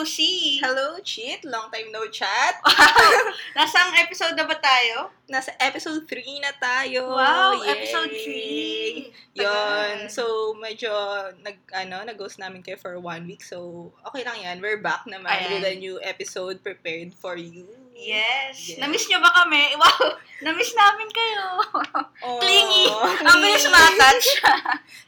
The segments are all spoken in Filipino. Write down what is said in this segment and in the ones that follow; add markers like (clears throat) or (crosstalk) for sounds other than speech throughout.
no see. Hello, Cheat. Long time no chat. (laughs) Wow! Nasang episode na ba tayo? Nasa episode 3 na tayo. Wow, Yay! episode 3. Yun. So, medyo nag, ano, nag-ghost namin kayo for one week. So, okay lang yan. We're back naman Ayan. with a new episode prepared for you. Yes. Yes. Namiss nyo ba kami? (laughs) Wow! Namiss namin kayo. Oh, Clingy. Ang bilis ma-touch. (laughs)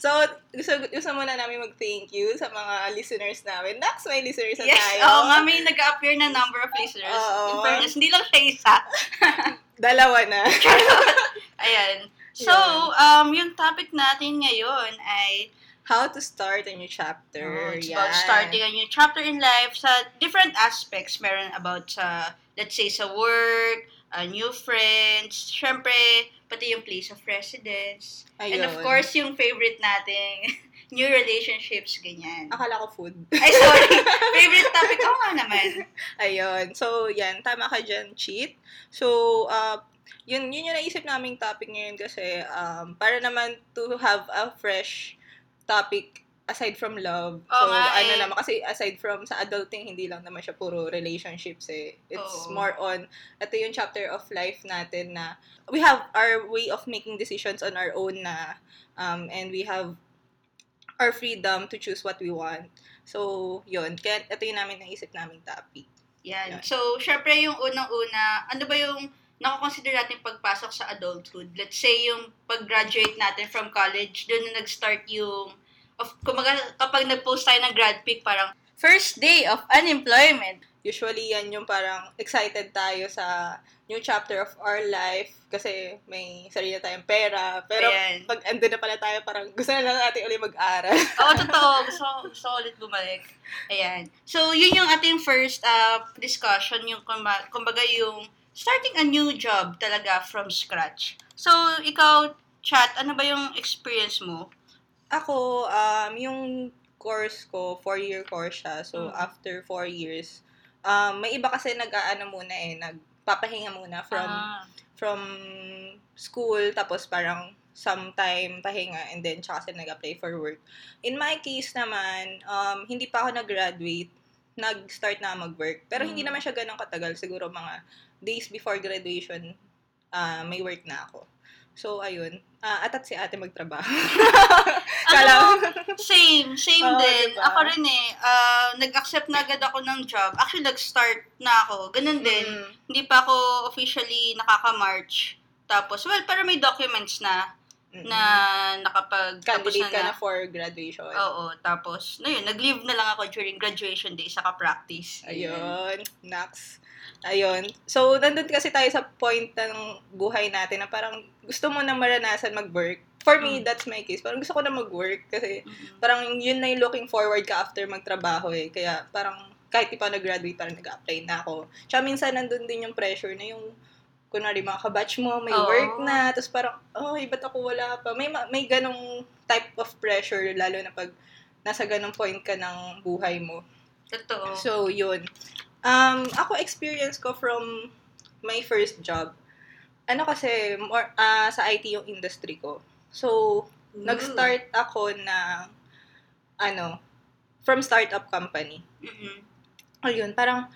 So, gusto, gusto muna namin mag-thank you sa mga listeners namin. Nax, may listeners na yes, tayo. oo nga, may nag-appear na number of listeners. Oo. In fairness, hindi lang siya isa. (laughs) Dalawa na. Ayan. So, um, yung topic natin ngayon ay How to start a new chapter. Oh, it's Yan. about starting a new chapter in life sa different aspects. Meron about sa, let's say, sa work, uh, new friends, syempre, pati yung place of residence. And of Ayun. course, yung favorite nating (laughs) new relationships, ganyan. Akala ko food. Ay, sorry. (laughs) favorite topic ko nga naman. Ayun. So, yan. Tama ka dyan, cheat. So, uh, yun, yun yung naisip naming topic ngayon kasi um, para naman to have a fresh topic aside from love. Oo so, nga ano eh. naman, kasi aside from sa adulting, hindi lang naman siya puro relationships eh. It's Oo. more on, ito yung chapter of life natin na we have our way of making decisions on our own na um, and we have our freedom to choose what we want. So, yun. Kaya ito yung namin naisip naming topic. Yan. Yan. So, syempre, yung unang-una, ano ba yung nakakonsider natin pagpasok sa adulthood? Let's say, yung pag-graduate natin from college, doon na nag-start yung, of, kumaga, kapag nag-post tayo ng grad pic, parang, first day of unemployment. Usually, yan yung parang excited tayo sa new chapter of our life kasi may sarili na tayong pera. Pero Ayan. pag andun na pala tayo, parang gusto na lang natin ulit mag-aral. (laughs) Oo, totoo. Gusto, gusto ulit bumalik. Ayan. So, yun yung ating first uh, discussion, yung kumbaga, kumbaga yung starting a new job talaga from scratch. So, ikaw, Chat, ano ba yung experience mo? Ako, um, yung course ko, four-year course siya. So, Mm. after four years, um, may iba kasi nag-aano muna eh, nagpapahinga muna from Ah, from school, tapos parang sometime pahinga, and then tsaka sila nag-apply for work. In my case naman, um, hindi pa ako nag-graduate, nag-start na mag-work. Pero hindi Mm. naman siya ganun katagal. Siguro mga days before graduation, ah, may work na ako. So, ayun. Uh, atat si ate magtrabaho. (laughs) Kala Ano, same, same Oo, din. diba? Ako rin eh, ah, nag-accept na agad ako ng job. Actually, nag-start na ako. Ganun din. Mm. Hindi pa ako officially nakaka-march. Tapos, well, pero may documents na Mm-mm. na nakapag Candidate ka na, na for graduation. Oo, tapos, na yun, nag-leave na lang ako during graduation day, saka practice. Ayun, Nax. Ayun. So, nandun kasi tayo sa point ng buhay natin na parang gusto mo na maranasan mag-work. For me, Mm. that's my case. Parang gusto ko na mag-work kasi parang yun na yung looking forward ka after magtrabaho eh. Kaya parang kahit di pa nag-graduate, parang nag-apply na ako. Tsaka minsan nandun din yung pressure na yung kunwari mga kabatch mo, may Oo. work na, tapos parang, oh, ba't ako wala pa? May, ma- may ganong type of pressure, lalo na pag nasa ganong point ka ng buhay mo. Totoo. So, yun. Um, ako experience ko from my first job. Ano kasi, more, ah, sa IT yung industry ko. So, nag-start ako na, ano, from startup company. Mhm. Ayun, parang,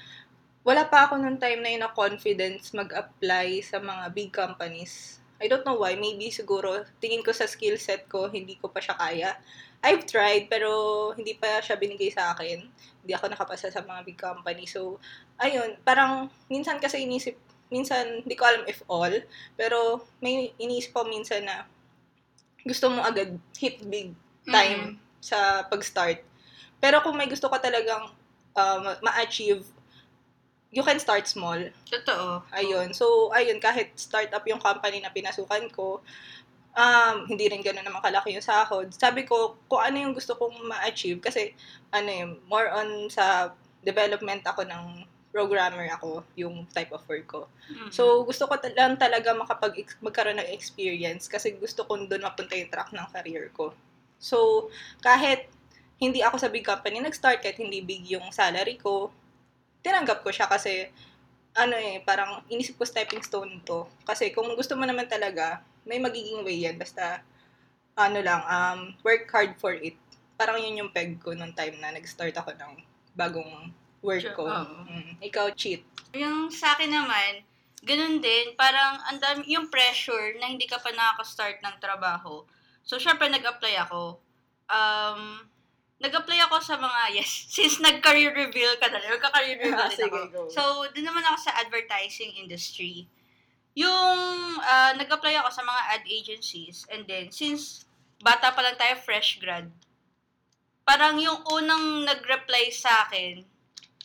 wala pa ako nung time na yun na confidence mag-apply sa mga big companies. I don't know why. Maybe siguro, tingin ko sa skill set ko, hindi ko pa siya kaya. I've tried, pero hindi pa siya binigay sa akin. Hindi ako nakapasa sa mga big company. So, ayun, parang, minsan kasi inisip, minsan, hindi ko alam if all, pero may iniisip ko minsan na gusto mo agad hit big time sa pag-start. Pero kung may gusto ka talagang uh, ma- ma-achieve, you can start small. Totoo. Ayun. So, ayun, kahit startup yung company na pinasukan ko, um, hindi rin gano'n naman kalaki yung sahod. Sabi ko, kung ano yung gusto kong ma-achieve, kasi, ano yun, more on sa development ako ng programmer ako, yung type of work ko. Mhm. So, gusto ko lang talaga makapag magkaroon ng experience kasi gusto ko doon mapunta yung track ng career ko. So, kahit hindi ako sa big company nag-start, kahit hindi big yung salary ko, tinanggap ko siya kasi, ano eh, parang inisip ko stepping stone to. Kasi kung gusto mo naman talaga, may magiging way yan. Basta, ano lang, um, work hard for it. Parang yun yung peg ko nung time na nag-start ako ng bagong work Sure, ko. oo. Mm. Ikaw, cheat. Yung sa akin naman, ganun din, parang ang dami, yung pressure na hindi ka pa nakaka-start ng trabaho. So, syempre, nag-apply ako. Um, nag-apply ako sa mga, (laughs) yes, since nag-career reveal ka na, nagka-career reveal Ah, din sige, ako. go. So, doon naman ako sa advertising industry. Yung, ah, nag-apply ako sa mga ad agencies, and then, since bata pa lang tayo, fresh grad, parang yung unang nag-reply sa akin,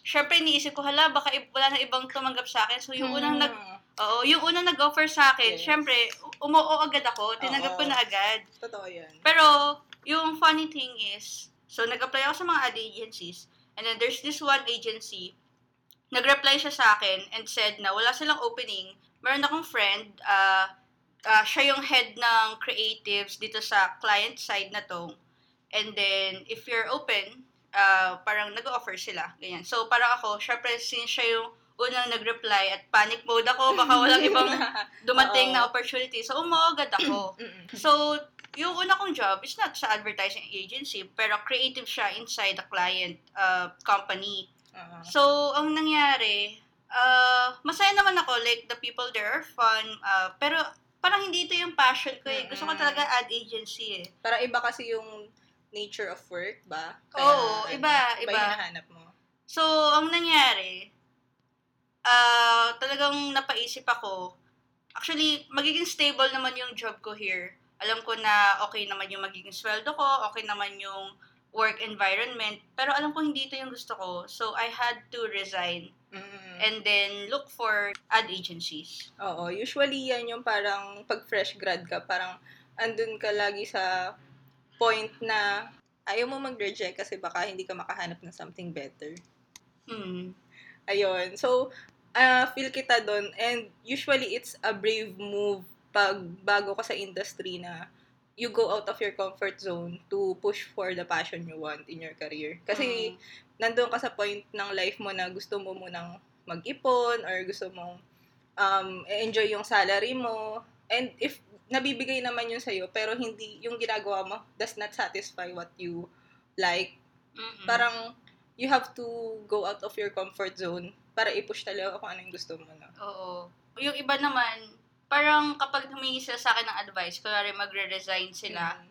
syempre iniisip ko, hala, baka wala na ibang tumanggap sa akin. So, yung unang nag, oo, yung unang nag-offer sa akin, Yes. syempre, u- umuo agad ako, tinanggap ko na agad. Totoo yan. Pero, yung funny thing is, so, nag-apply ako sa mga ad agencies, and then there's this one agency, nag-reply siya sa akin and said na wala silang opening. Meron akong friend, ah, ah, siya yung head ng creatives dito sa client side na to. And then, if you're open, ah, parang nag-offer sila. Ganyan. So, parang ako, syempre, since siya yung unang nag-reply at panic mode ako, baka walang ibang (laughs) dumating na opportunity. So, umuo agad ako. (clears throat) So, yung una kong job is not sa advertising agency, pero creative siya inside the client uh, company. Oo. So, ang nangyari, uh, masaya naman ako, like, the people there are fun, uh, pero parang hindi ito yung passion ko eh. Gusto ko talaga ad agency eh. Parang iba kasi yung nature of work ba? Oo, ano, iba, Iba iba. hinahanap mo. So, ang nangyari, ah talagang napaisip ako, actually, magiging stable naman yung job ko here. Alam ko na okay naman yung magiging sweldo ko, okay naman yung work environment, pero alam ko hindi ito yung gusto ko. So, I had to resign Mm. And then look for ad agencies. Oo, usually yan yung parang pag fresh grad ka, parang andun ka lagi sa point na ayaw mo mag-reject kasi baka hindi ka makahanap ng something better. Hmm. Ayun. So, ah feel kita doon. And usually, it's a brave move pag bago ka sa industry na you go out of your comfort zone to push for the passion you want in your career. Kasi, Mm. nandun ka sa point ng life mo na gusto mo munang mag-ipon or gusto mong um, enjoy yung salary mo. And if nabibigay naman yun sa'yo, pero hindi yung ginagawa mo does not satisfy what you like, Mm-mm. parang you have to go out of your comfort zone para i-push talaga kung ano yung gusto mo na. Oo. Yung iba naman, parang kapag humingi sila sa akin ng advice, kunwari magre-resign sila, Mm.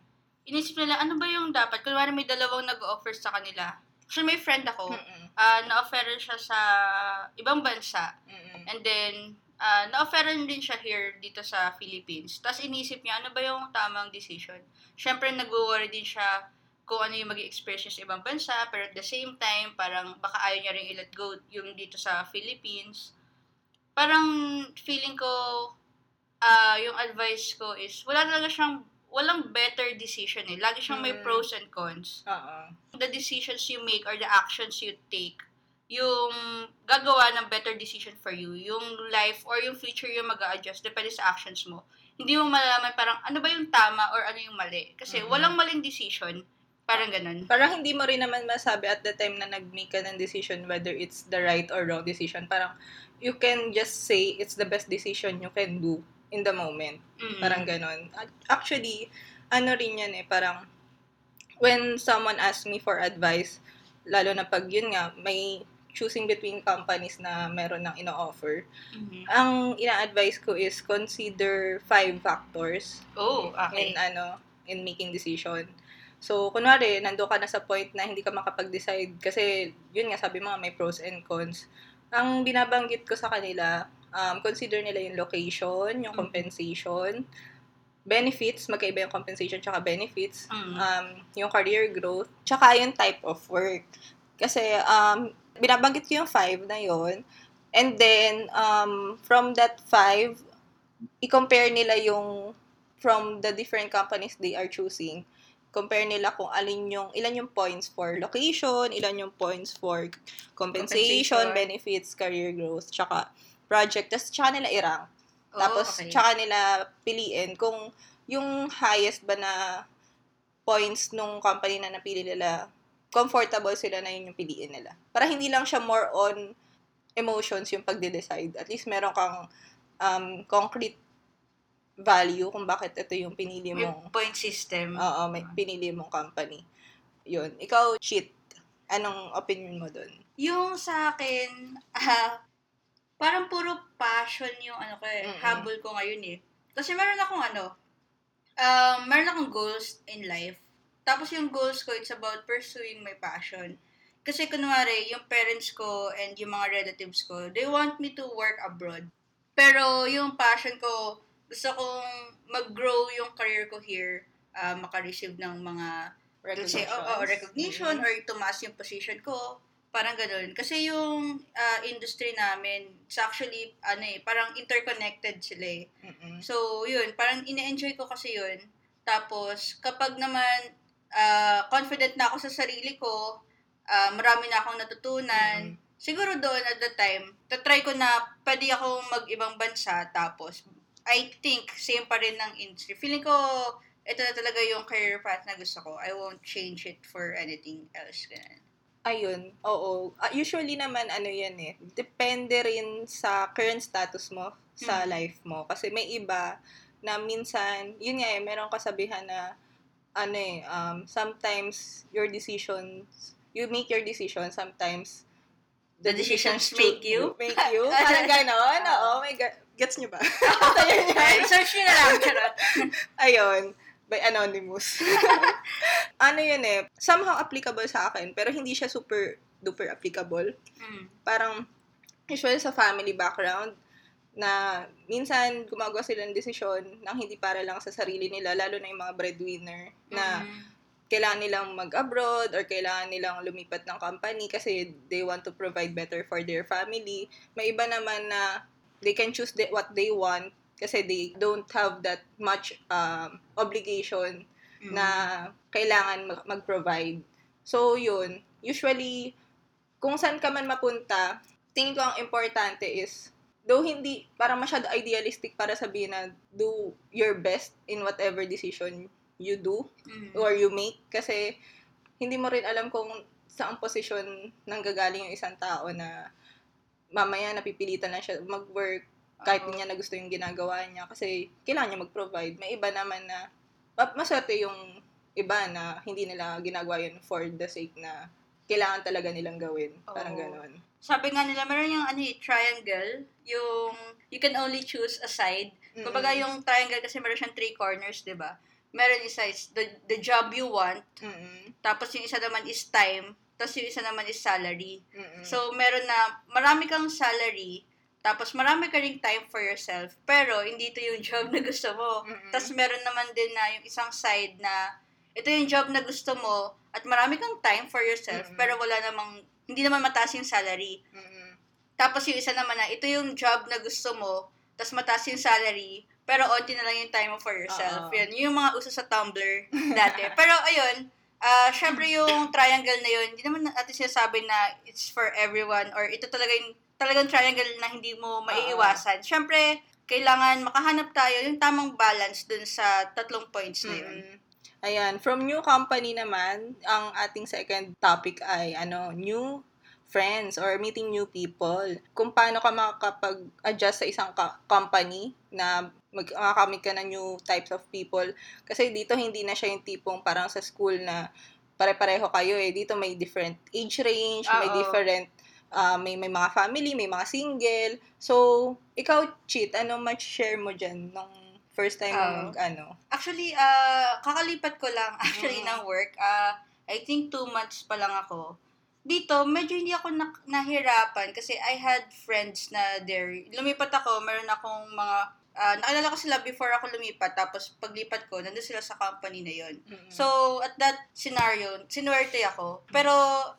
inisip nila, ano ba yung dapat? Kunwari may dalawang nag-offer sa kanila. Actually, may friend ako, Mm-mm. ah na-offeran siya sa ibang bansa. Mm-mm. And then, ah na-offeran din siya here dito sa Philippines. Tapos inisip niya, ano ba yung tamang decision? Siyempre, nag-worry din siya kung ano yung mag experience niya sa ibang bansa, pero at the same time, parang baka ayaw niya rin i-let go yung dito sa Philippines. Parang feeling ko, ah yung advice ko is, wala talaga siyang, walang better decision eh. Lagi siyang may Mm. pros and cons Oo. the decisions you make or the actions you take, yung gagawa ng better decision for you, yung life or yung future yung mag adjust depende sa actions mo. Hindi mo malalaman parang ano ba yung tama or ano yung mali. Kasi Mhm. walang maling decision. Parang ganun. Parang hindi mo rin naman masabi at the time na nag-make ka ng decision whether it's the right or wrong decision. Parang you can just say it's the best decision you can do in the moment. Mm. Parang ganon. Actually, ano rin yan eh, parang when someone asks me for advice, lalo na pag yun nga, may choosing between companies na meron ng ino-offer, Mhm. ang ina-advise ko is consider five factors Oh, in okay. ano, in making decision. So, kunwari, nando ka na sa point na hindi ka makapag-decide kasi, yun nga, sabi mo nga, may pros and cons. Ang binabanggit ko sa kanila, um, consider nila yung location, yung Mm. compensation, benefits, magkaiba yung compensation tsaka benefits, Mm. um, yung career growth, tsaka yung type of work. Kasi, um, binabanggit ko yung five na yon And then, um, from that five, i-compare nila yung from the different companies they are choosing. Compare nila kung alin yung, ilan yung points for location, ilan yung points for compensation, Compensation. benefits, career growth, tsaka project. Tapos, tsaka nila i-rank. Oh, Tapos, okay. tsaka nila piliin kung yung highest ba na points nung company na napili nila, comfortable sila na yun yung piliin nila. Para hindi lang siya more on emotions yung pagde-decide. At least meron kang um, concrete value kung bakit ito yung pinili May mong point system. Oo, may pinili mong company. Yun. Ikaw, cheat. Anong opinion mo dun? Yung sa akin, (laughs) ah, parang puro passion yung ano ko eh, Mm-mm. habol ko ngayon eh. Kasi meron akong ano, um, meron akong goals in life. Tapos yung goals ko, it's about pursuing my passion. Kasi kunwari, yung parents ko and yung mga relatives ko, they want me to work abroad. Pero yung passion ko, gusto kong mag-grow yung career ko here, ah, maka-receive ng mga Let's say, oo, oo, recognition Mm. or tumaas yung position ko. Parang ganun. Kasi yung ah, industry namin, it's actually, ano eh, parang interconnected sila eh. Mm-mm. So, yun, parang ine-enjoy ko kasi yun. Tapos, kapag naman ah, confident na ako sa sarili ko, ah, marami na akong natutunan, siguro doon at the time, tatry ko na pwede akong mag-ibang bansa, tapos, I think, same pa rin ng industry. Feeling ko, ito na talaga yung career path na gusto ko. I won't change it for anything else. Ganun. Ayun, oo. Ah, usually naman, ano yan eh, depende rin sa current status mo sa Mhm. life mo. Kasi may iba na minsan, yun nga eh, merong kasabihan na, ano eh, um, sometimes your decisions, you make your decisions, sometimes The decisions make you? (laughs) Make you? Parang ganon, (laughs) oo. may ga- gets nyo ba? (laughs) Ayun yan. Ay, search nyo na lang, charot. Ayun, by Anonymous. (laughs) ano yun eh, somehow applicable sa akin, pero hindi siya super duper applicable. Mm. Parang, usually sa family background, na minsan gumagawa sila ng desisyon nang hindi para lang sa sarili nila, lalo na yung mga breadwinner, na Mm. kailangan nilang mag-abroad or kailangan nilang lumipat ng company kasi they want to provide better for their family. May iba naman na they can choose the, what they want kasi they don't have that much um, obligation Mm. na kailangan mag- mag-provide. So, yun. Usually, kung saan ka man mapunta, tingin ko ang importante is, though hindi, parang masyado idealistic para sabihin na do your best in whatever decision you do Mm. or you make kasi hindi mo rin alam kung saan posisyon nanggagaling yung isang tao na mamaya napipilitan na siya mag-work kahit hindi niya na gusto yung ginagawa niya kasi kailangan niya mag-provide. May iba naman na ma- maswerte yung iba na hindi nila ginagawa yun for the sake na kailangan talaga nilang gawin. Parang Oo. ganon. Sabi nga nila, meron yung ano, eh, triangle, yung you can only choose a side. Mm. Kumbaga yung triangle kasi meron siyang three corners, di ba? Meron isa is the, the job you want, Mm-mm. tapos yung isa naman is time, tapos yung isa naman is salary. Mm-mm. So, meron na, marami kang salary, tapos marami ka ring time for yourself, pero hindi ito yung (laughs) job na gusto mo. Mm-mm. Tapos meron naman din na yung isang side na, ito yung job na gusto mo, at marami kang time for yourself, Mm-mm. pero wala namang, hindi naman mataas yung salary. Mm-mm. Tapos yung isa naman na, ito yung job na gusto mo, tapos mataas yung salary, pero onti na lang yung time mo for yourself. Oo. Yun, yung mga uso sa Tumblr (laughs) dati. pero ayun, ah syempre yung triangle na yun, hindi naman natin sinasabi na it's for everyone or ito talaga yung talagang triangle na hindi mo maiiwasan. Syempre, kailangan makahanap tayo yung tamang balance dun sa tatlong points na yun. Mm. Ayan, from new company naman, ang ating second topic ay ano, new friends or meeting new people. Kung paano ka makakapag-adjust sa isang ka- company na mag makakamit ka ng new types of people. Kasi dito hindi na siya yung tipong parang sa school na pare-pareho kayo eh. Dito may different age range, may Oo. different ah, may may mga family, may mga single. So, ikaw, Cheat, ano ma-share mo dyan nung first time mo Oo. mag, ano? Actually, ah kakalipat ko lang (laughs) actually Mm. ng work. Ah, I think two months pa lang ako. Dito, medyo hindi ako nak- nahirapan kasi I had friends na there. Lumipat ako, meron akong mga, ah, nakilala ko sila before ako lumipat. Tapos paglipat ko, nandun sila sa company na yon. Mm-mm. So, at that scenario, sinuwerte ako. Pero,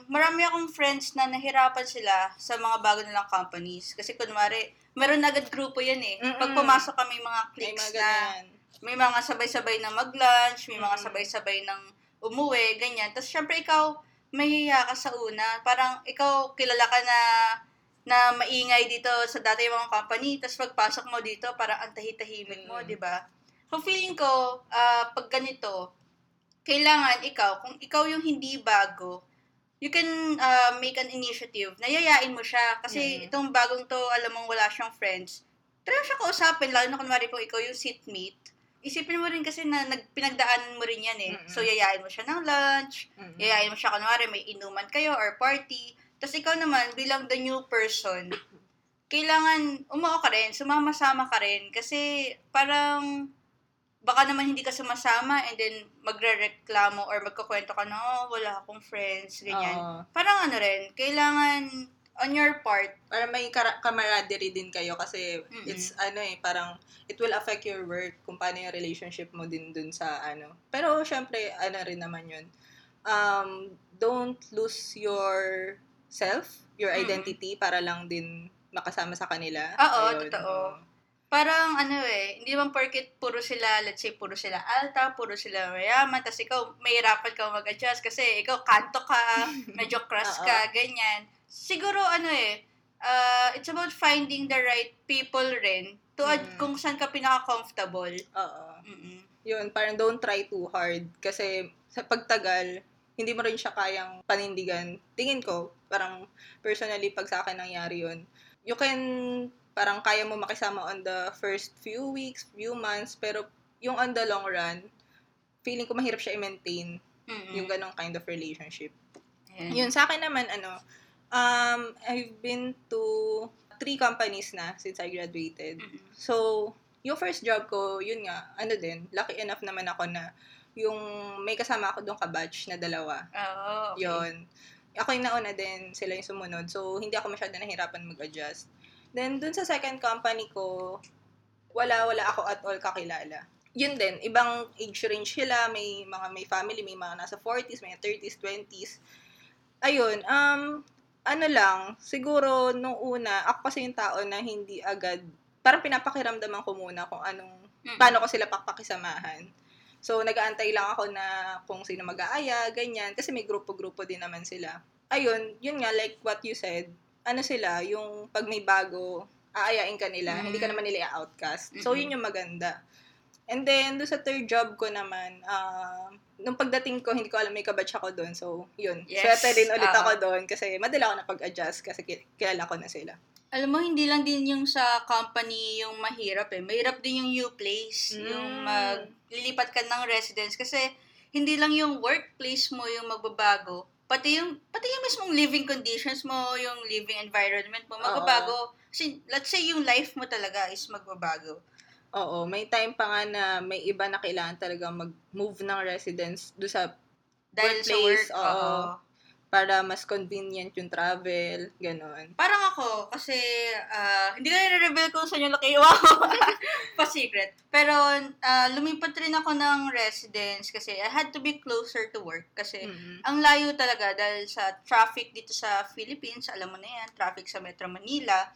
marami akong friends na nahirapan sila sa mga bago nilang companies. Kasi kunwari, meron agad grupo yan eh. Pag Mm-mm. pumasok kami mga may cliques mga na ganyan. may mga sabay-sabay na mag-lunch, may mga Mm. sabay-sabay ng umuwi, ganyan. Tapos, syempre, ikaw, mahihiya ka sa una. Parang, ikaw, kilala ka na na maingay dito sa dati mga company, tapos pagpasok mo dito, parang ang tahi-tahimik mo, Mm. di ba? So, feeling ko, ah, pag ganito, kailangan ikaw, kung ikaw yung hindi bago, you can ah, make an initiative na yayain mo siya. Kasi Mm. itong bagong to, alam mong wala siyang friends, try siya kausapin, lalo na kunwari kung ikaw yung seatmate, isipin mo rin kasi na nagpinagdaanan mo rin yan eh. Mm-mm. So, yayain mo siya ng lunch, Mm-mm. yayain mo siya, kunwari may inuman kayo or party. Tapos ikaw naman, bilang the new person, kailangan umuo ka rin, sumama-sama ka rin. Kasi parang baka naman hindi ka sumasama and then magre-reklamo or magkukwento ka na, oh, wala akong friends, ganyan. Oo. Parang ano rin, kailangan on your part, para may kara- camaraderie din kayo kasi Mm-mm. it's ano eh parang it will affect your work kung paano yung relationship mo din dun sa ano pero syempre ano rin naman yun um don't lose your self your Mm-mm. identity para lang din makasama sa kanila Oo, Ayun, totoo. oo. parang ano eh, hindi naman porket puro sila, let's say, puro sila alta, puro sila mayaman, tapos ikaw, mahirapan ka mag-adjust kasi ikaw kanto ka, (laughs) medyo crush ka, ganyan. Siguro ano eh, uh, it's about finding the right people rin to ad- Mm. kung saan ka pinaka-comfortable. Oo. Mm-mm. yun parang don't try too hard kasi sa pagtagal hindi mo rin siya kayang panindigan tingin ko parang personally pag sa akin nangyari yun you can parang kaya mo makisama on the first few weeks few months pero yung on the long run feeling ko mahirap siya i-maintain Mm-mm. yung ganong kind of relationship Ayan. yun sa akin naman ano um I've been to three companies na since I graduated Mm-mm. So, yung first job ko, yun nga, ano din, lucky enough naman ako na yung may kasama ako doon ka-batch na dalawa. Oo, okay. Yun. Ako yung nauna din, sila yung sumunod. So, hindi ako masyado nahirapan mag-adjust. Then, dun sa second company ko, wala, wala ako at all kakilala. Yun din, ibang age range sila, may mga may family, may mga nasa 40s, may 30s, 20s. Ayun, um, ano lang, siguro nung una, ako kasi yung tao na hindi agad, parang pinapakiramdaman ko muna kung anong, Mm-mm. paano ko sila pakpakisamahan. So, nag-aantay lang ako na kung sino mag-aaya, ganyan, kasi may grupo-grupo din naman sila. Ayun, yun nga, like what you said, ano sila, yung pag may bago, aayain ka nila, Mm. hindi ka naman nila i-outcast. So, Mm-mm. yun yung maganda. And then, doon sa third job ko naman, ah, nung pagdating ko, hindi ko alam may kabatch ako doon. So, yun. Yes, Swerte din ulit oo. ako doon kasi madala ako na pag-adjust kasi ki- kilala ko na sila. Alam mo, hindi lang din yung sa company yung mahirap eh. Mahirap din yung new place. Mm. Yung maglilipat ka ng residence. Kasi hindi lang yung workplace mo yung magbabago. Pati yung, pati yung mismong living conditions mo, yung living environment mo, magbabago. Kasi let's say yung life mo talaga is magbabago. Oo, may time pa nga na may iba na kailangan talaga mag-move ng residence do sa Dahil sa Workplace, work. oo. oo. Para mas convenient yung travel, ganon. Parang ako, kasi ah, hindi ko na-reveal kung saan yung laki. (laughs) Wow! Pa-secret. Pero ah, lumipat rin ako ng residence kasi I had to be closer to work kasi Mm. ang layo talaga dahil sa traffic dito sa Philippines, alam mo na yan, traffic sa Metro Manila.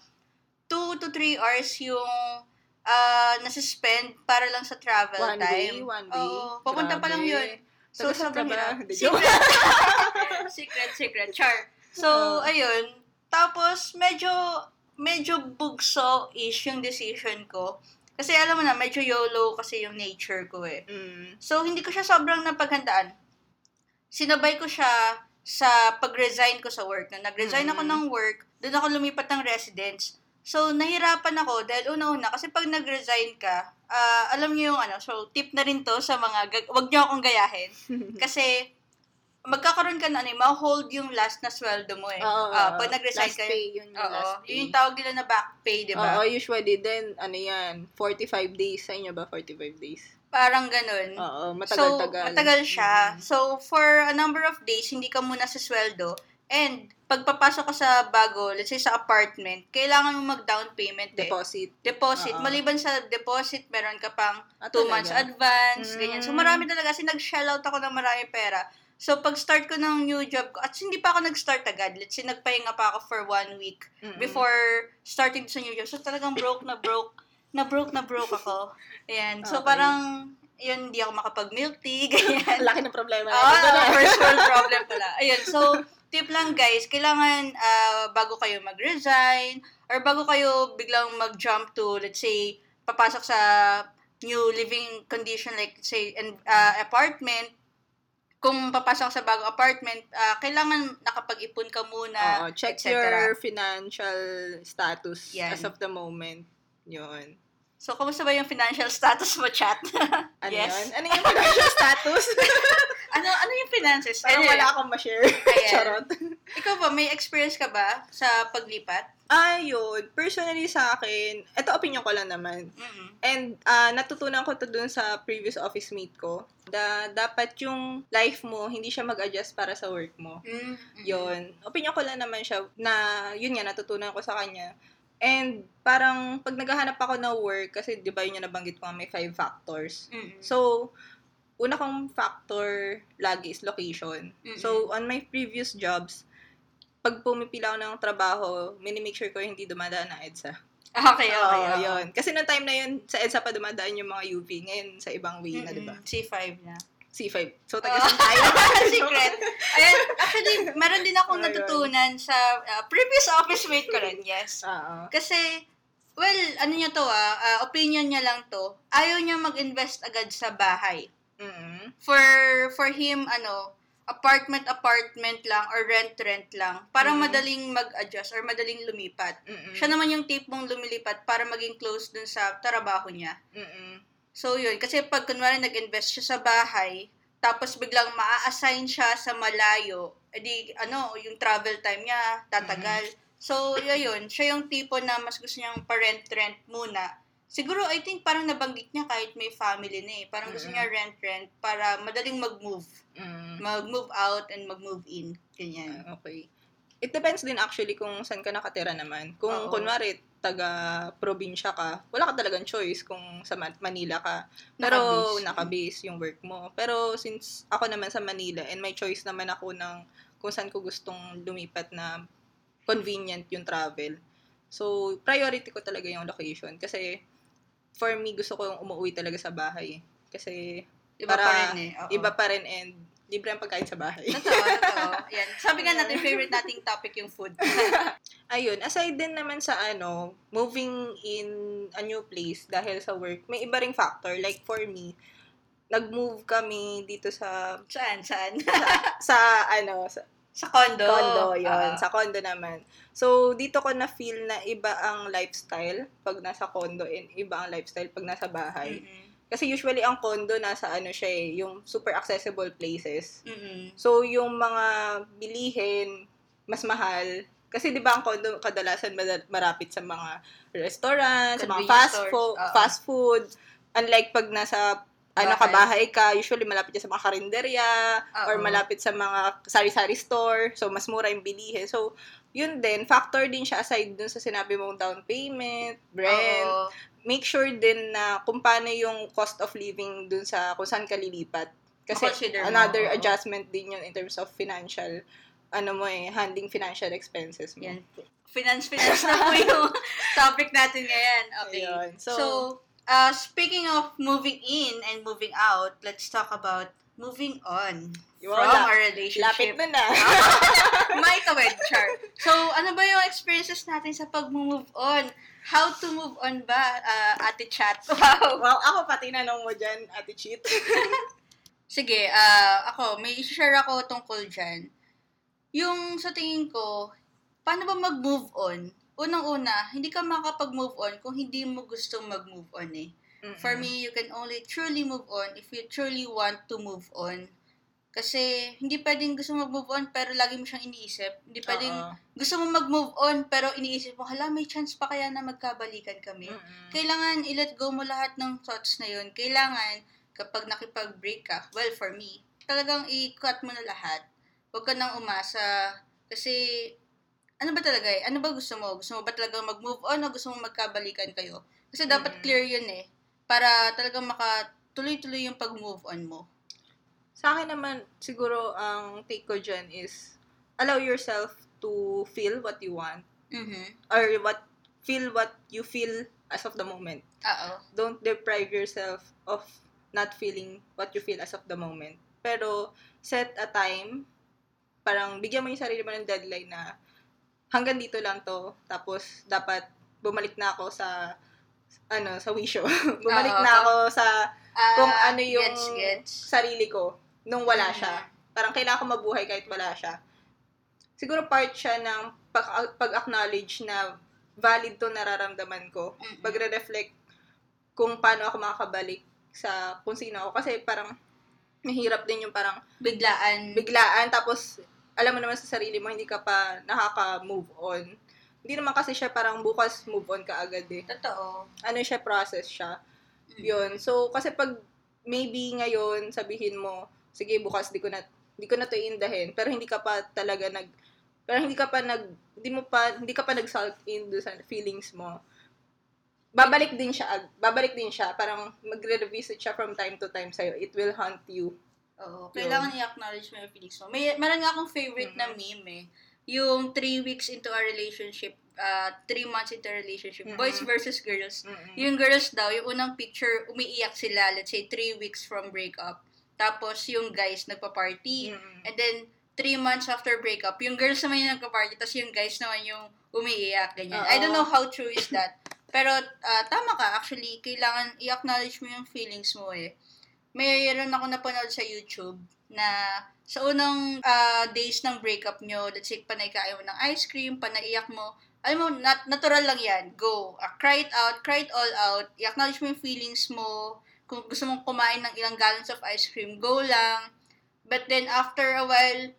Two to three hours yung ah nasuspend para lang sa travel One way, time. one way. Oo, papunta pa lang Grabe. yun. So, saan sobrang hirap. Secret. (laughs) secret, secret. Char. So, Oo. ayun. Tapos, medyo, medyo bugso-ish yung decision ko. Kasi alam mo na, medyo YOLO kasi yung nature ko eh. Mm. So, hindi ko siya sobrang napaghandaan. Sinabay ko siya sa pag-resign ko sa work. Nung nag-resign ako Mm. ng work, doon ako lumipat ng residence. So, nahirapan ako dahil una-una, kasi pag nag-resign ka, ah, alam niyo yung ano, so tip na rin to sa mga, wag niyo akong gayahin. (laughs) Kasi, magkakaroon ka na, ano, eh, ma-hold yung last na sweldo mo eh. Oo, oo. pag nag-resign last ka, pay, yun yung oo, last pay. yun yung tawag nila na back pay, di ba? Oo, usually then, ano yan, 45 days. Sa inyo ba, 45 days? Parang ganun. Oo, So, matagal-tagal. matagal siya. Mm. So, for a number of days, hindi ka muna sa sweldo. And, pagpapasok ka sa bago, let's say sa apartment, kailangan mo mag-down payment eh. Deposit. Deposit. Oo. Maliban sa deposit, meron ka pang Ah, 2 talaga? months advance, Mm. ganyan. So, marami talaga. Kasi nag-shell out ako ng marami pera. So, pag start ko ng new job ko, at hindi pa ako nag-start agad. Let's say, nagpahinga pa ako for one week Mm-mm. before starting sa new job. So, talagang broke na broke. Na broke na broke ako. Ayan. So, Okay. parang, yun, hindi ako makapag-milk tea, ganyan. (laughs) Laki ng problema. Ah, natin doon, ah. first world problem pala. Ayun, so, tip lang guys, kailangan ah, bago kayo mag-resign, or bago kayo biglang mag-jump to, let's say, papasok sa new living condition, like, say, an ah, apartment, kung papasok sa bagong apartment, ah, kailangan nakapag-ipon ka muna, Oo, check et your financial status Yan. as of the moment. Yun. So, kamusta ba yung financial (laughs) status mo, chat? Ano Yes. yun? Ano yung financial status? (laughs) ano ano yung finances? Parang Anyway, wala akong ma-share. (laughs) Charot. Ikaw ba, may experience ka ba sa paglipat? Ayun. Personally sa akin, ito opinion ko lang naman. Mm-mm. And ah, natutunan ko to dun sa previous office mate ko. Da, dapat yung life mo, hindi siya mag-adjust para sa work mo. Mm-mm. Yun. Opinion ko lang naman siya na yun nga, natutunan ko sa kanya. And parang pag naghahanap ako ng work, kasi di ba yun yung nabanggit ko may five factors. Mm-mm. So, una kong factor lagi is location. Mm-mm. So, on my previous jobs, pag pumipila ako ng trabaho, minimake sure ko hindi dumadaan ng EDSA. Okay, okay. Oo, oo. yun. Kasi noong time na yun, sa EDSA pa dumadaan yung mga UV. Ngayon, sa ibang way na, di ba? Mm-mm. C5 na. C5. So, Oh. taga (laughs) tayo? Secret. Ayan, actually, meron din akong natutunan sa uh, previous office mate ko rin, yes. Oo. Kasi, well, ano niya to ah, ah, opinion niya lang to. Ayaw niya mag-invest agad sa bahay. Mm-mm. For, for him, ano, apartment, apartment lang or rent, rent lang. Para Mhm. madaling mag-adjust or madaling lumipat. Mm-mm. Siya naman yung type mong lumilipat para maging close dun sa trabaho niya. Mm-mm. So, yun. Kasi pag kunwari nag-invest siya sa bahay, tapos biglang maa-assign siya sa malayo, edi, ano, yung travel time niya, tatagal. So, yun. Siya yung tipo na mas gusto niyang parent-rent muna. Siguro, I think parang nabanggit niya kahit may family na eh. Parang gusto niya rent-rent para madaling mag-move. Mm. Mag-move out and mag-move in. Ganyan. Ah, Okay. It depends din actually kung saan ka nakatira naman. Kung Oo. kunwari taga-probinsya ka, wala ka talagang choice kung sa Man- Manila ka. Pero Naka-base. naka-base yung work mo. Pero since ako naman sa Manila and may choice naman ako ng kung saan ko gustong lumipat na convenient yung travel. So, priority ko talaga yung location. Kasi, for me, gusto ko yung umuwi talaga sa bahay. Kasi, Iba para- pa rin eh. Oo. iba pa rin and libre ang pagkain sa bahay. Totoo, totoo. Yan. Sabi nga natin, favorite nating topic yung food. (laughs) Ayun, aside din naman sa ano, moving in a new place dahil sa work, may iba ring factor. Like for me, nag-move kami dito sa Saan? Saan? (laughs) sa ano, sa sa condo. condo, yun, Ah. sa condo naman. So, dito ko na feel na iba ang lifestyle pag nasa condo and iba ang lifestyle pag nasa bahay. Mm-mm. Kasi usually ang condo nasa ano siya eh, yung super accessible places. Mm-mm. So, yung mga bilihin, mas mahal. Kasi di ba ang condo kadalasan marapit sa mga restaurant, sa mga fast food, oo. fast food. Unlike pag nasa ano ka bahay ka, usually malapit sa mga karinderya or Oo. malapit sa mga sari-sari store. So, mas mura yung bilihin. So, yun din, factor din siya aside dun sa sinabi mong down payment, rent, Oo. make sure din na kung paano yung cost of living dun sa kung saan ka lilipat. Kasi mo, another oo. adjustment din yun in terms of financial, ano mo eh, handling financial expenses mo. Yan. Finance, finance na po yung (laughs) topic natin ngayon. Okay. Ayun. So, So, uh, speaking of moving in and moving out, let's talk about moving on Yung from wala. (laughs) a lapit relationship. na na. May tawid, Char. So, ano ba yung experiences natin sa pag-move on? How to move on ba, uh, Ate Chat? (laughs) Wow. wow, ako pati nanong mo dyan, Ate Cheat. (laughs) Sige, ah ako, may share ako tungkol dyan. Yung sa tingin ko, paano ba mag-move on? Unang-una, hindi ka makapag-move on kung hindi mo gustong mag-move on eh. For me, you can only truly move on if you truly want to move on. Kasi, hindi pwedeng gusto mo mag-move on pero lagi mo siyang iniisip. Hindi pwedeng Oo. gusto mo mag-move on pero iniisip mo, hala, may chance pa kaya na magkabalikan kami. Mm-mm. Kailangan i-let go mo lahat ng thoughts na yun. Kailangan, kapag nakipag-break ka, well, for me, talagang i-cut mo na lahat. Huwag ka nang umasa. Kasi, ano ba talaga eh? Ano ba gusto mo? Gusto mo ba talaga mag-move on o gusto mo magkabalikan kayo? Kasi dapat Mm. clear yun eh. Para talagang makatuloy-tuloy yung pag-move on mo. Sa akin naman, siguro, ang take ko dyan is, allow yourself to feel what you want. Mhm. Or what, feel what you feel as of the moment. Oo. don't deprive yourself of not feeling what you feel as of the moment. Pero, set a time, parang bigyan mo yung sarili mo ng deadline na hanggang dito lang to, tapos dapat bumalik na ako sa ano, sa wisyo. (laughs) bumalik Oo. na ako sa Ah, kung ano yung Gets, gets. sarili ko nung wala siya. Parang kailangan ko mabuhay kahit wala siya. Siguro part siya ng pag- pag-acknowledge na valid to nararamdaman ko. Mm-mm. Pagre-reflect kung paano ako makakabalik sa kung sino ako. Kasi parang mahirap din yung parang Biglaan. biglaan tapos alam mo naman sa sarili mo hindi ka pa nakaka-move on. Hindi naman kasi siya parang bukas move on ka agad eh. Totoo. Ano siya, process siya. Mm. Yun. So, kasi pag maybe ngayon sabihin mo, sige bukas di ko na di ko na to iindahin, pero hindi ka pa talaga nag pero hindi ka pa nag hindi mo pa hindi ka pa nag-salt in do sa feelings mo. Babalik din siya, babalik din siya, parang magre-revisit siya from time to time sa'yo. It will haunt you. Oo. Kailangan i-acknowledge mo yung feelings mo. May, meron nga akong favorite na meme eh. Yung three weeks into a relationship, uh, three months into a relationship, Mhm. boys versus girls. Mm-mm. Yung girls daw, yung unang picture, umiiyak sila, let's say, three weeks from breakup. Tapos, yung guys, nagpa-party. Mm-mm. And then, three months after breakup, yung girls naman yung nagpa-party, tapos yung guys naman yung umiiyak, ganyan. I don't know how true is that. Pero, ah, tama ka, actually, kailangan i-acknowledge mo yung feelings mo eh. Mayroon ako napanood sa YouTube na sa unang ah, days ng breakup nyo, let's say, panay ka ayaw mo ng ice cream, panaiyak mo, alam mo, nat- natural lang yan. Go. Ah, cry it out, cry it all out. I-acknowledge mo yung feelings mo. Kung gusto mong kumain ng ilang gallons of ice cream, go lang. But then, after a while,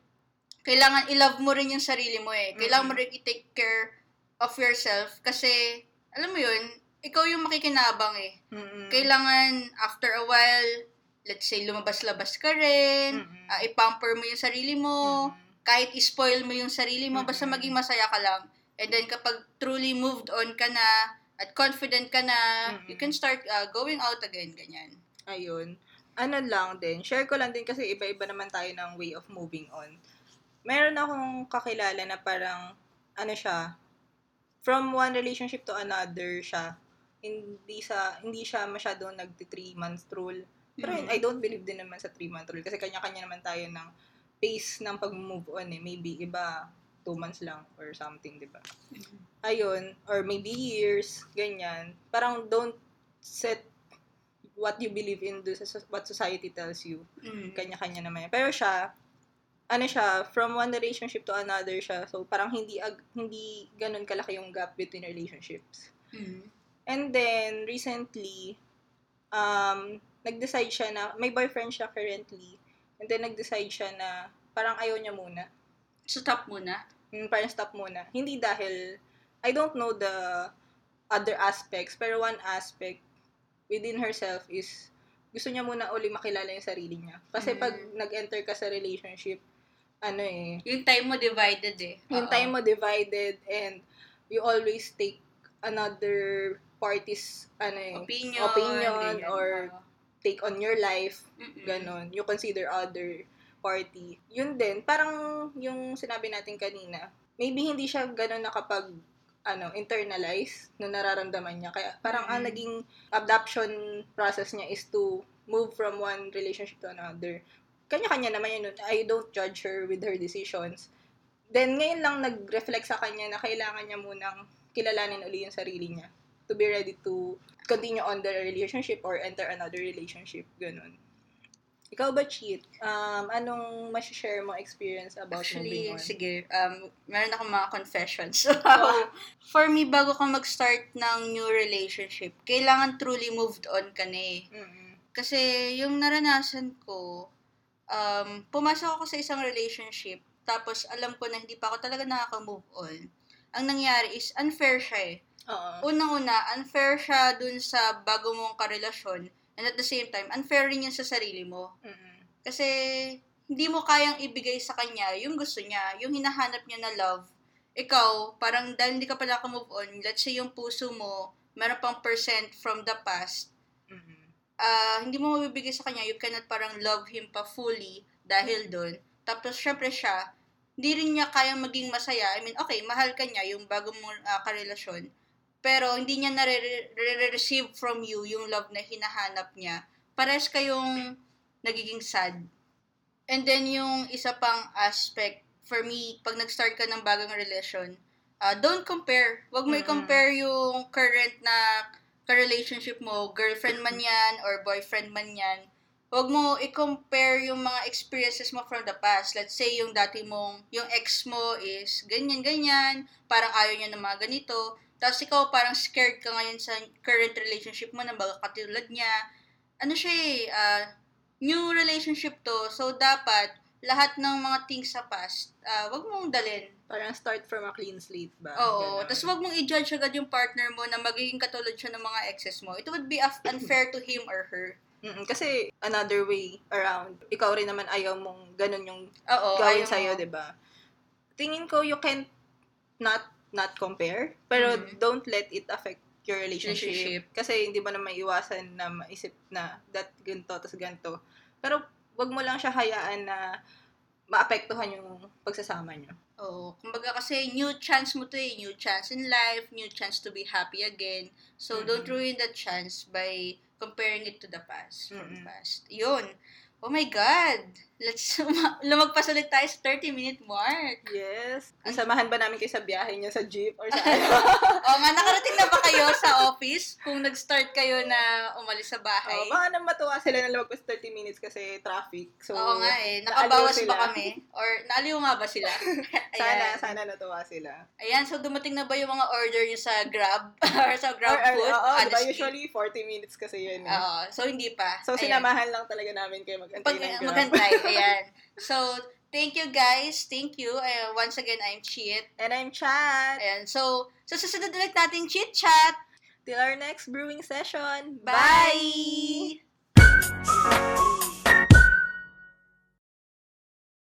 kailangan i-love mo rin yung sarili mo eh. Kailangan mo rin i-take care of yourself kasi, alam mo yun, ikaw yung makikinabang eh. Mm-mm. Kailangan, after a while, let's say, lumabas-labas ka rin, Mm-mm. ah, i-pamper mo yung sarili mo, Mm-mm. kahit i-spoil mo yung sarili mo, basta Mm-mm. maging masaya ka lang. And then, kapag truly moved on ka na, at confident ka na, Mm-mm. you can start uh, going out again, ganyan. Ayun. Ano lang din, share ko lang din kasi iba-iba naman tayo ng way of moving on. Meron akong kakilala na parang, ano siya, from one relationship to another siya. Hindi sa hindi siya masyadong nagti 3 months rule. Pero Mhm. I don't believe din naman sa 3 month rule kasi kanya-kanya naman tayo ng pace ng pag-move on eh. Maybe iba 2 months lang or something, 'di ba? Ayun, or maybe years, ganyan. Parang don't set what you believe in do sa what society tells you. Mm. Kanya-kanya naman yan. Pero siya, ano siya, from one relationship to another siya. So, parang hindi ag, hindi ganun kalaki yung gap between relationships. Mm. And then, recently, um, nag-decide siya na, may boyfriend siya currently. And then, nag-decide siya na, parang ayaw niya muna. Stop muna. Mm, parang stop muna. Hindi dahil, I don't know the other aspects, pero one aspect within herself is, gusto niya muna uli makilala yung sarili niya. Kasi Mm. pag nag-enter ka sa relationship, ano eh, Yung time mo divided eh. yung Oo. time mo divided and you always take another party's ano eh, opinion, opinion ganyan. or. Take on your life Mm-mm. ganon. You consider other party. Yun din, parang yung sinabi natin kanina, maybe hindi siya ganon nakapag ano, internalize na nararamdaman niya. Kaya parang ang Mhm. naging adoption process niya is to move from one relationship to another. Kanya-kanya naman yun. I don't judge her with her decisions. Then, ngayon lang nag-reflect sa kanya na kailangan niya munang kilalanin uli yung sarili niya to be ready to continue on the relationship or enter another relationship. Ganun. Ikaw ba, Cheat? Um, anong share mo experience about Actually, moving on? sige, um, meron akong mga confessions. So, (laughs) for me, bago ka mag-start ng new relationship, kailangan truly moved on ka na eh. Mm-mm. Kasi yung naranasan ko, um, pumasok ako sa isang relationship, tapos alam ko na hindi pa ako talaga nakaka-move on. Ang nangyari is, unfair siya eh. Oo. Unang-una, unfair siya dun sa bago mong karelasyon, and at the same time, unfair rin yan sa sarili mo. Mm-mm. Kasi, hindi mo kayang ibigay sa kanya yung gusto niya, yung hinahanap niya na love. Ikaw, parang dahil hindi ka pa naka-move on, let's say yung puso mo, meron pang percent from the past, Mm-mm. ah hindi mo mabibigay sa kanya, you cannot parang love him pa fully dahil doon. Tapos, syempre siya, hindi rin niya kayang maging masaya. I mean, okay, mahal ka niya, yung bago mong ah, karelasyon. Pero, hindi niya nare-receive from you yung love na hinahanap niya. Pares kayong nagiging sad. And then, yung isa pang aspect, for me, pag nag-start ka ng bagong relasyon, ah, don't compare. Huwag mo i-compare yung current na ka-relationship mo, girlfriend man yan, or boyfriend man yan, huwag mo i-compare yung mga experiences mo from the past. Let's say, yung dati mong, yung ex mo is ganyan-ganyan, parang ayaw niya ng mga ganito. Tapos ikaw parang scared ka ngayon sa current relationship mo na baga katulad niya. Ano siya eh, ah, new relationship to. So, dapat lahat ng mga things sa past, ah, wag mong dalin. Parang start from a clean slate ba? Oo. Tapos wag mong i-judge agad yung partner mo na magiging katulad siya ng mga exes mo. It would be unfair to him or her. Mm-mm, kasi another way around, ikaw rin naman ayaw mong ganun yung Oo. gawin sa'yo, di ba? Tingin ko you can not not compare, pero Mhm. don't let it affect your relationship. Relationship. Kasi hindi mo na maiwasan na maisip na that ganito, tas ganito. Pero wag mo lang siya hayaan na maapektuhan yung pagsasama nyo. Oo. Kumbaga kasi new chance mo to eh. New chance in life, new chance to be happy again. So, Mhm. don't ruin that chance by comparing it to the past. From Mhm. past. Yun. Oh my God! Let's (laughs) lumagpas ulit tayo sa 30-minute mark. Yes. Samahan ba namin kayo sa biyahe niyo sa jeep or sa (laughs) ano? (laughs) o nga, nakarating na ba kayo sa office kung nag-start kayo na umalis sa bahay? Oh, baka na matuwa sila na lumagpas 30 minutes kasi traffic. So, Oo nga eh. Nakabawas ba kami? Or naaliw nga ba sila? Sana, sana natuwa sila. Ayan, so dumating na ba yung mga order nyo sa Grab? or sa Grab Or- food? Oo, diba? Usually, 40 minutes kasi yun. eh. Oo, so hindi pa. So, Ayan. sinamahan lang talaga namin kayo mag-antay Pag ng Grab. magantay, (laughs) ayan. So, thank you guys. Thank you. Uh, once again, I'm Cheat. And I'm Chat. Ayan, so, sa susunod ulit nating Chit Chat. Till our next brewing session. Bye!